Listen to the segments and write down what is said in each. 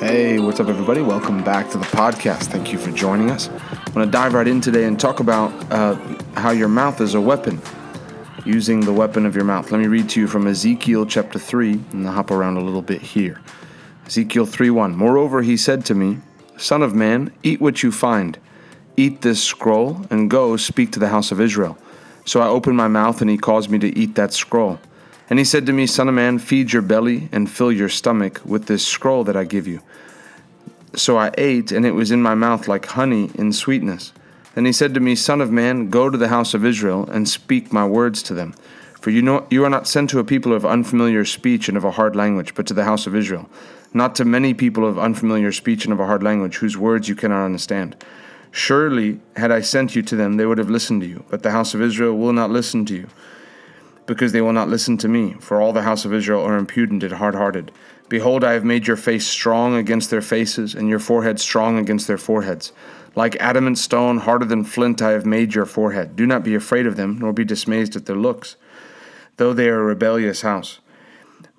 Hey, what's up, everybody? Welcome back to the podcast. Thank you for joining us. I'm going to dive right in today and talk about uh, how your mouth is a weapon, using the weapon of your mouth. Let me read to you from Ezekiel chapter 3, and I'll hop around a little bit here. Ezekiel 3 1. Moreover, he said to me, Son of man, eat what you find. Eat this scroll, and go speak to the house of Israel. So I opened my mouth, and he caused me to eat that scroll. And he said to me, Son of man, feed your belly and fill your stomach with this scroll that I give you. So I ate, and it was in my mouth like honey in sweetness. Then he said to me, Son of man, go to the house of Israel and speak my words to them. For you know you are not sent to a people of unfamiliar speech and of a hard language, but to the house of Israel, not to many people of unfamiliar speech and of a hard language, whose words you cannot understand. Surely, had I sent you to them, they would have listened to you, but the house of Israel will not listen to you because they will not listen to me, for all the house of Israel are impudent and hard hearted. Behold, I have made your face strong against their faces, and your forehead strong against their foreheads. Like adamant stone, harder than flint, I have made your forehead. Do not be afraid of them, nor be dismayed at their looks, though they are a rebellious house.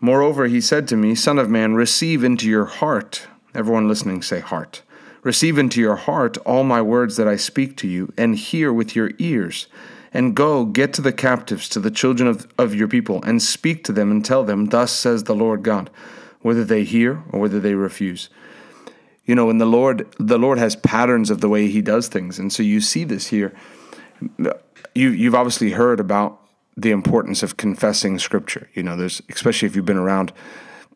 Moreover, he said to me, Son of man, receive into your heart. Everyone listening, say heart. Receive into your heart all my words that I speak to you, and hear with your ears and go, get to the captives, to the children of, of your people, and speak to them and tell them, Thus says the Lord God, whether they hear or whether they refuse. You know, and the Lord the Lord has patterns of the way he does things. And so you see this here. You you've obviously heard about the importance of confessing scripture. You know, there's especially if you've been around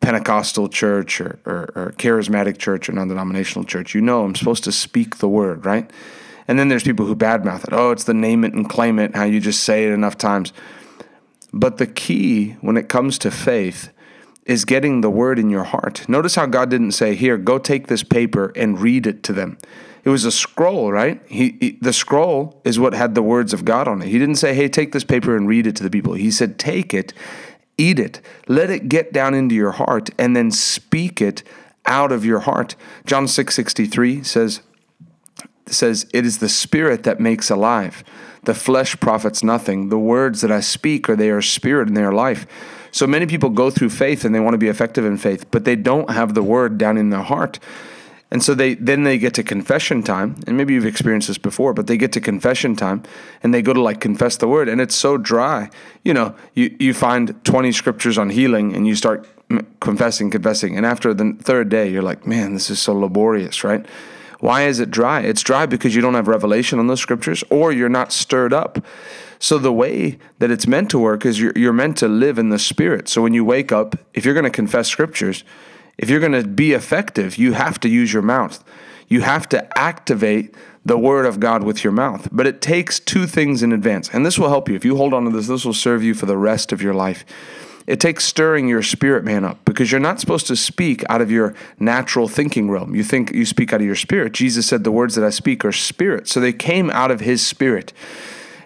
Pentecostal church or, or, or charismatic church or non-denominational church, you know I'm supposed to speak the word, right? And then there's people who badmouth it. Oh, it's the name it and claim it, how you just say it enough times. But the key when it comes to faith is getting the word in your heart. Notice how God didn't say, "Here, go take this paper and read it to them." It was a scroll, right? He, he, the scroll is what had the words of God on it. He didn't say, "Hey, take this paper and read it to the people." He said, "Take it, eat it, let it get down into your heart, and then speak it out of your heart." John six sixty three says, says, It is the spirit that makes alive. The flesh profits nothing. The words that I speak are they are spirit and they are life. So many people go through faith and they want to be effective in faith, but they don't have the word down in their heart. And so they then they get to confession time, and maybe you've experienced this before, but they get to confession time and they go to like confess the word, and it's so dry. You know, you, you find 20 scriptures on healing and you start confessing, confessing, and after the third day, you're like, man, this is so laborious, right? Why is it dry? It's dry because you don't have revelation on those scriptures or you're not stirred up. So the way that it's meant to work is you're, you're meant to live in the spirit. So when you wake up, if you're going to confess scriptures, if you're going to be effective, you have to use your mouth. You have to activate the word of God with your mouth. But it takes two things in advance. And this will help you. If you hold on to this, this will serve you for the rest of your life. It takes stirring your spirit man up because you're not supposed to speak out of your natural thinking realm. You think you speak out of your spirit. Jesus said, The words that I speak are spirit. So they came out of his spirit.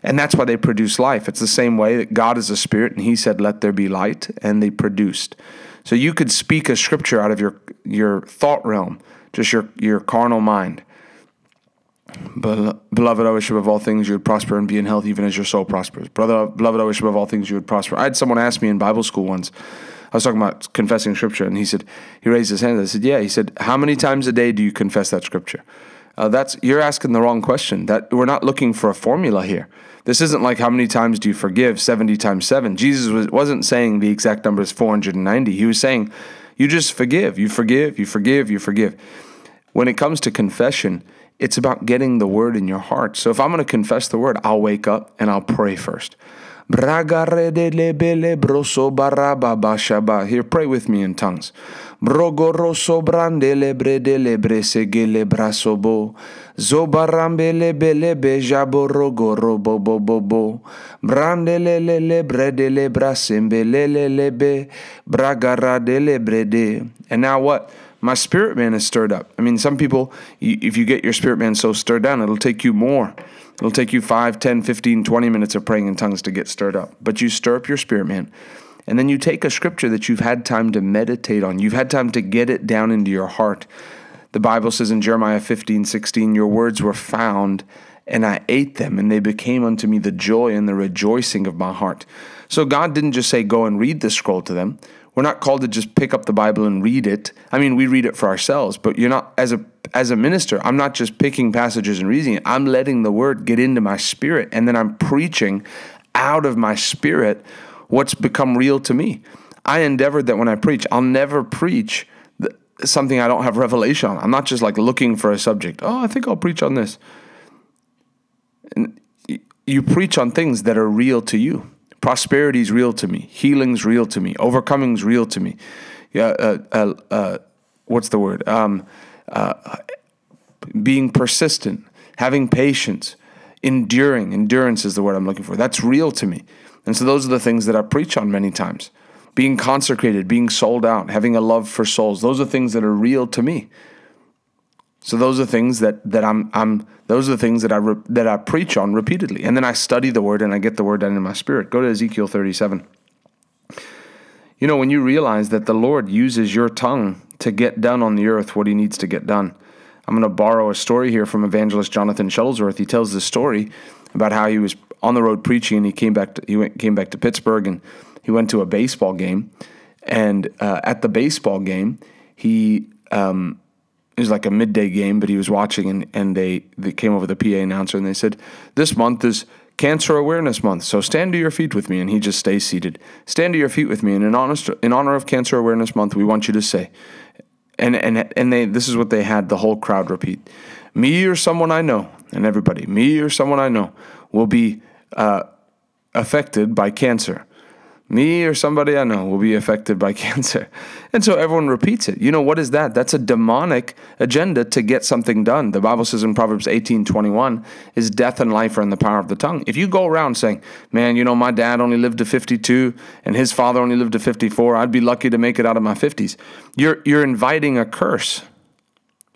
And that's why they produce life. It's the same way that God is a spirit and he said, Let there be light, and they produced. So you could speak a scripture out of your, your thought realm, just your, your carnal mind. Beloved, I wish above all things you would prosper and be in health, even as your soul prospers. Brother, beloved, I wish above all things you would prosper. I had someone ask me in Bible school once. I was talking about confessing scripture, and he said, he raised his hand. I said, Yeah. He said, How many times a day do you confess that scripture? Uh, that's you're asking the wrong question. That we're not looking for a formula here. This isn't like how many times do you forgive? Seventy times seven. Jesus was, wasn't saying the exact number is four hundred and ninety. He was saying, you just forgive. You forgive. You forgive. You forgive. When it comes to confession it's about getting the word in your heart. So if I'm going to confess the word, I'll wake up and I'll pray first. Here, pray with me in tongues. Brogoroso brandele bredele bresegele brasobo. Zobarambele bele bejaborogoro robo bo bo. Brandele lele bredele brasembele lebe. Bragaradele brede. And now what? my spirit man is stirred up. I mean, some people, if you get your spirit man so stirred down, it'll take you more. It'll take you 5, 10, 15, 20 minutes of praying in tongues to get stirred up. But you stir up your spirit man. And then you take a scripture that you've had time to meditate on. You've had time to get it down into your heart. The Bible says in Jeremiah 15, 16, your words were found and I ate them, and they became unto me the joy and the rejoicing of my heart. So God didn't just say, Go and read the scroll to them. We're not called to just pick up the Bible and read it. I mean, we read it for ourselves, but you're not as a as a minister, I'm not just picking passages and reading it. I'm letting the word get into my spirit and then I'm preaching out of my spirit what's become real to me. I endeavored that when I preach, I'll never preach something I don't have revelation on. I'm not just like looking for a subject. Oh, I think I'll preach on this. And you preach on things that are real to you. Prosperity is real to me. Healing's real to me. Overcoming's real to me. Yeah, uh, uh, uh, what's the word? Um, uh, being persistent, having patience, enduring. Endurance is the word I'm looking for. That's real to me. And so those are the things that I preach on many times. Being consecrated, being sold out, having a love for souls. Those are things that are real to me. So those are things that that I'm I'm those are the things that I re, that I preach on repeatedly, and then I study the word and I get the word down in my spirit. Go to Ezekiel 37. You know when you realize that the Lord uses your tongue to get done on the earth what He needs to get done. I'm going to borrow a story here from evangelist Jonathan Shuttlesworth. He tells this story about how he was on the road preaching and he came back to, he went, came back to Pittsburgh and he went to a baseball game and uh, at the baseball game he um, it was like a midday game, but he was watching and, and they, they came over the PA announcer and they said, This month is Cancer Awareness Month, so stand to your feet with me. And he just stays seated. Stand to your feet with me. And in, honest, in honor of Cancer Awareness Month, we want you to say, and, and, and they, this is what they had the whole crowd repeat Me or someone I know, and everybody, me or someone I know will be uh, affected by cancer me or somebody I know will be affected by cancer. And so everyone repeats it. You know, what is that? That's a demonic agenda to get something done. The Bible says in Proverbs 18 21 is death and life are in the power of the tongue. If you go around saying, man, you know, my dad only lived to 52 and his father only lived to 54, I'd be lucky to make it out of my 50s, you're, you're inviting a curse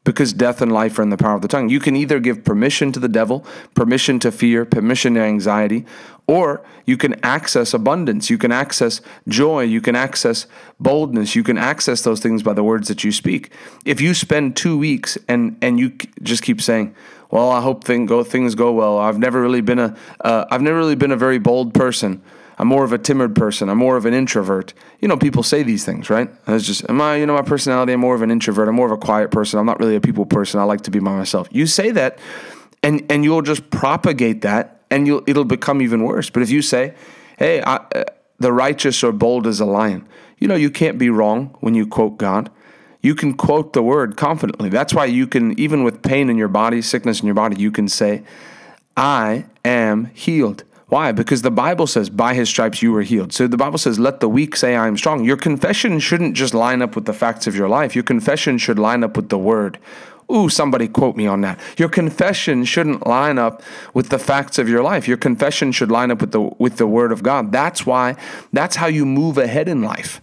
because death and life are in the power of the tongue. You can either give permission to the devil, permission to fear, permission to anxiety, or you can access abundance. You can access joy. You can access boldness. You can access those things by the words that you speak. If you spend two weeks and, and you just keep saying, well, I hope thing go, things go well. I've never really been a have uh, never really been a very bold person. I'm more of a timid person. I'm more of an introvert. You know, people say these things, right? It's just, am I, you know, my personality, I'm more of an introvert. I'm more of a quiet person. I'm not really a people person. I like to be by myself. You say that and, and you'll just propagate that and you'll, it'll become even worse. But if you say, hey, I, uh, the righteous are bold as a lion, you know, you can't be wrong when you quote God. You can quote the word confidently. That's why you can, even with pain in your body, sickness in your body, you can say, I am healed. Why? Because the Bible says, by his stripes you were healed. So the Bible says, let the weak say, I am strong. Your confession shouldn't just line up with the facts of your life, your confession should line up with the word. Ooh, somebody quote me on that. Your confession shouldn't line up with the facts of your life. Your confession should line up with the with the word of God. That's why that's how you move ahead in life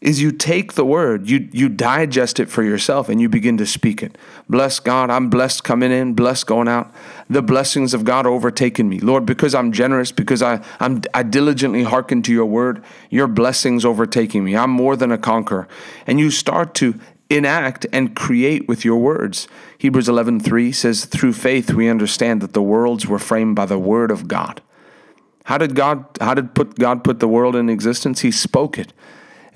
is you take the word, you you digest it for yourself and you begin to speak it. Bless God, I'm blessed coming in, blessed going out. The blessings of God overtaken me. Lord, because I'm generous, because I, I'm I diligently hearken to your word, your blessings overtaking me. I'm more than a conqueror. And you start to enact and create with your words. Hebrews 11:3 says through faith we understand that the worlds were framed by the word of God. How did God how did put God put the world in existence? He spoke it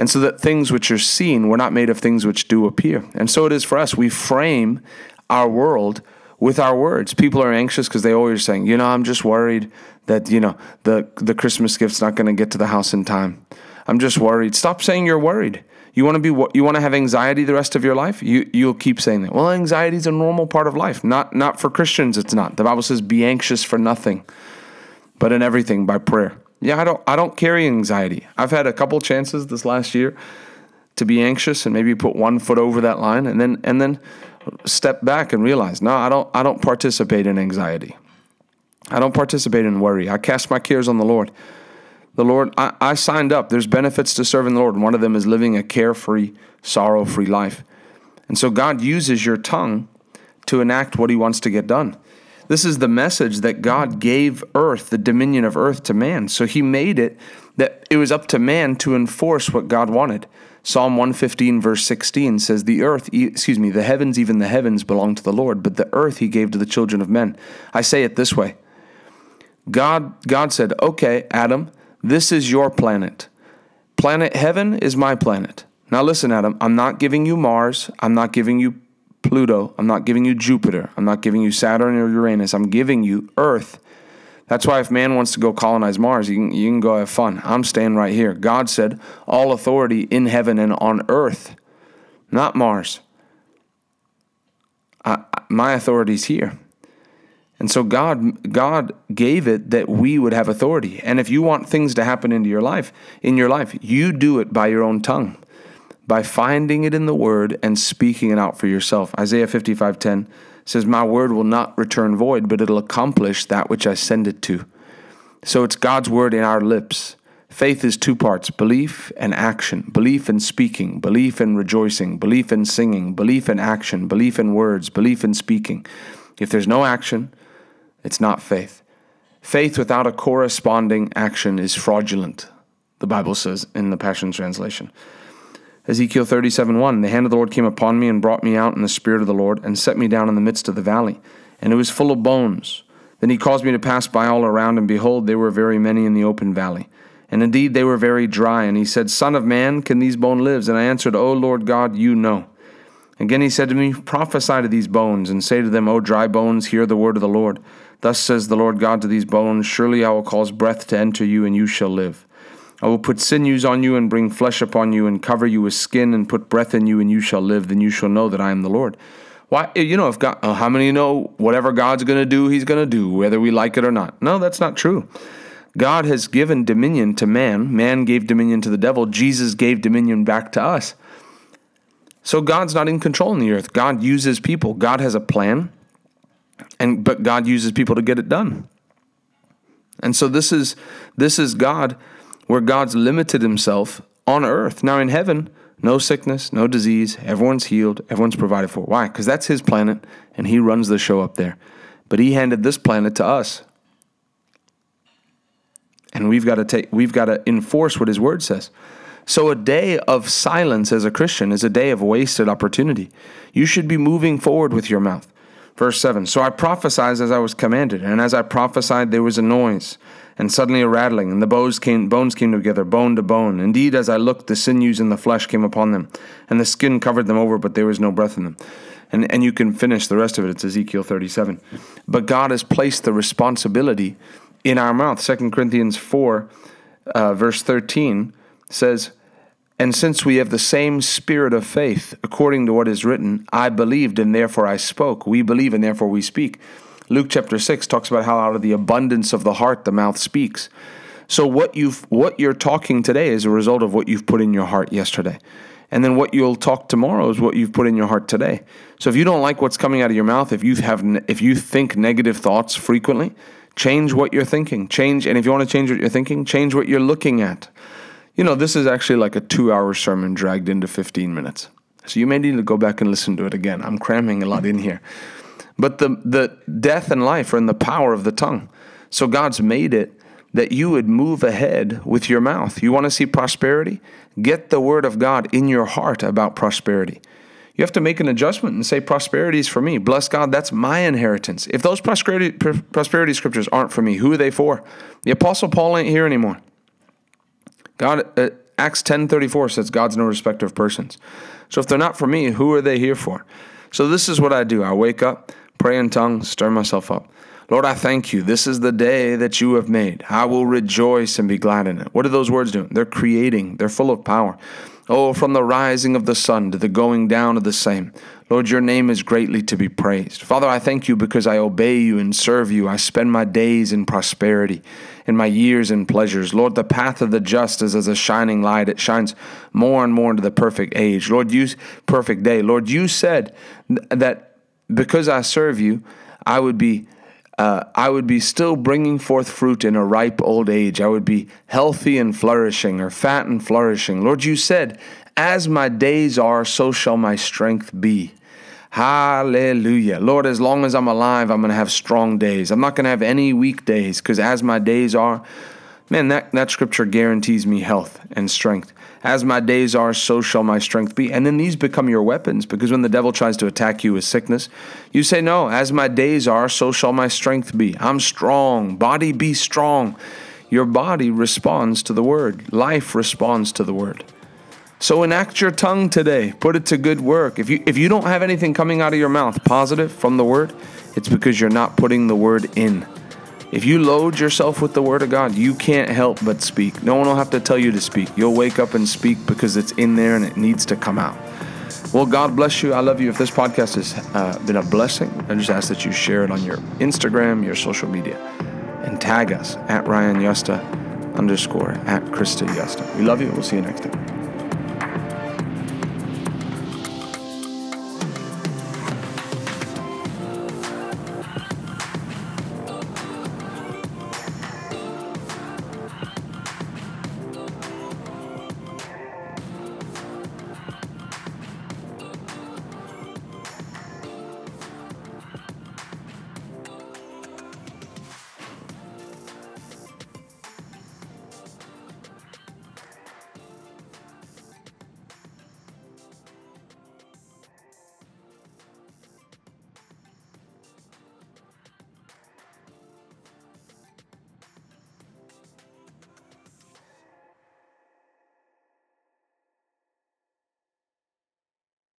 and so that things which are seen were not made of things which do appear. And so it is for us. We frame our world with our words. People are anxious because they always saying, you know, I'm just worried that, you know, the, the Christmas gift's not going to get to the house in time. I'm just worried. Stop saying you're worried. You want to be you want to have anxiety the rest of your life? You you'll keep saying that. Well, anxiety is a normal part of life. Not not for Christians it's not. The Bible says be anxious for nothing, but in everything by prayer. Yeah, I don't I don't carry anxiety. I've had a couple chances this last year to be anxious and maybe put one foot over that line and then and then step back and realize, no, I don't I don't participate in anxiety. I don't participate in worry. I cast my cares on the Lord. The Lord, I, I signed up. There's benefits to serving the Lord, one of them is living a carefree, sorrow free life. And so God uses your tongue to enact what He wants to get done. This is the message that God gave earth, the dominion of earth to man. So he made it that it was up to man to enforce what God wanted. Psalm 115, verse 16 says, The earth, excuse me, the heavens, even the heavens belong to the Lord, but the earth he gave to the children of men. I say it this way God, God said, Okay, Adam, this is your planet. Planet heaven is my planet. Now listen, Adam, I'm not giving you Mars. I'm not giving you Pluto. I'm not giving you Jupiter. I'm not giving you Saturn or Uranus. I'm giving you Earth. That's why if man wants to go colonize Mars, you can, you can go have fun. I'm staying right here. God said, all authority in heaven and on earth, not Mars. I, my authority's here. And so God God gave it that we would have authority. And if you want things to happen into your life, in your life, you do it by your own tongue. By finding it in the word and speaking it out for yourself. Isaiah 55:10 says, My word will not return void, but it'll accomplish that which I send it to. So it's God's word in our lips. Faith is two parts belief and action. Belief in speaking, belief in rejoicing, belief in singing, belief in action, belief in words, belief in speaking. If there's no action, it's not faith. Faith without a corresponding action is fraudulent, the Bible says in the Passion Translation. Ezekiel 37 1 The hand of the Lord came upon me and brought me out in the spirit of the Lord and set me down in the midst of the valley, and it was full of bones. Then he caused me to pass by all around, and behold, there were very many in the open valley. And indeed they were very dry. And he said, Son of man, can these bones live? And I answered, O Lord God, you know. Again he said to me, Prophesy to these bones, and say to them, O dry bones, hear the word of the Lord. Thus says the Lord God to these bones, Surely I will cause breath to enter you, and you shall live. I will put sinews on you and bring flesh upon you and cover you with skin and put breath in you and you shall live. Then you shall know that I am the Lord. Why, you know, if God, uh, how many know whatever God's going to do, He's going to do, whether we like it or not? No, that's not true. God has given dominion to man. Man gave dominion to the devil. Jesus gave dominion back to us. So God's not in control in the earth. God uses people. God has a plan, and but God uses people to get it done. And so this is this is God where God's limited himself on earth. Now in heaven, no sickness, no disease, everyone's healed, everyone's provided for. Why? Because that's his planet and he runs the show up there. But he handed this planet to us. And we've got to take we've got to enforce what his word says. So a day of silence as a Christian is a day of wasted opportunity. You should be moving forward with your mouth. Verse 7 So I prophesied as I was commanded, and as I prophesied, there was a noise and suddenly a rattling, and the bones came, bones came together, bone to bone. Indeed, as I looked, the sinews and the flesh came upon them, and the skin covered them over, but there was no breath in them. And, and you can finish the rest of it. It's Ezekiel 37. But God has placed the responsibility in our mouth. 2 Corinthians 4, uh, verse 13 says, And since we have the same spirit of faith, according to what is written, I believed and therefore I spoke. We believe and therefore we speak. Luke chapter 6 talks about how out of the abundance of the heart the mouth speaks. So what you've what you're talking today is a result of what you've put in your heart yesterday. And then what you'll talk tomorrow is what you've put in your heart today. So if you don't like what's coming out of your mouth, if you have if you think negative thoughts frequently, change what you're thinking. Change and if you want to change what you're thinking, change what you're looking at. You know, this is actually like a 2-hour sermon dragged into 15 minutes. So you may need to go back and listen to it again. I'm cramming a lot in here. But the, the death and life are in the power of the tongue. So God's made it that you would move ahead with your mouth. You want to see prosperity? Get the word of God in your heart about prosperity. You have to make an adjustment and say, Prosperity is for me. Bless God, that's my inheritance. If those prosperity, prosperity scriptures aren't for me, who are they for? The Apostle Paul ain't here anymore. God, uh, Acts 10.34 says God's no respecter of persons. So if they're not for me, who are they here for? So this is what I do. I wake up, pray in tongues, stir myself up. Lord, I thank you. This is the day that you have made. I will rejoice and be glad in it. What are those words doing? They're creating, they're full of power. Oh, from the rising of the sun to the going down of the same. Lord, your name is greatly to be praised. Father, I thank you because I obey you and serve you. I spend my days in prosperity and my years and pleasures. Lord, the path of the just is as a shining light. It shines more and more into the perfect age. Lord, you perfect day. Lord, you said that because I serve you, I would be uh, I would be still bringing forth fruit in a ripe old age. I would be healthy and flourishing, or fat and flourishing. Lord, you said, As my days are, so shall my strength be. Hallelujah. Lord, as long as I'm alive, I'm going to have strong days. I'm not going to have any weak days because as my days are, man, that, that scripture guarantees me health and strength. As my days are, so shall my strength be. And then these become your weapons because when the devil tries to attack you with sickness, you say, No, as my days are, so shall my strength be. I'm strong. Body be strong. Your body responds to the word, life responds to the word. So enact your tongue today. Put it to good work. If you if you don't have anything coming out of your mouth positive from the word, it's because you're not putting the word in. If you load yourself with the word of God, you can't help but speak. No one will have to tell you to speak. You'll wake up and speak because it's in there and it needs to come out. Well, God bless you. I love you. If this podcast has uh, been a blessing, I just ask that you share it on your Instagram, your social media, and tag us at Ryan Yusta underscore at Krista Yusta. We love you. We'll see you next time.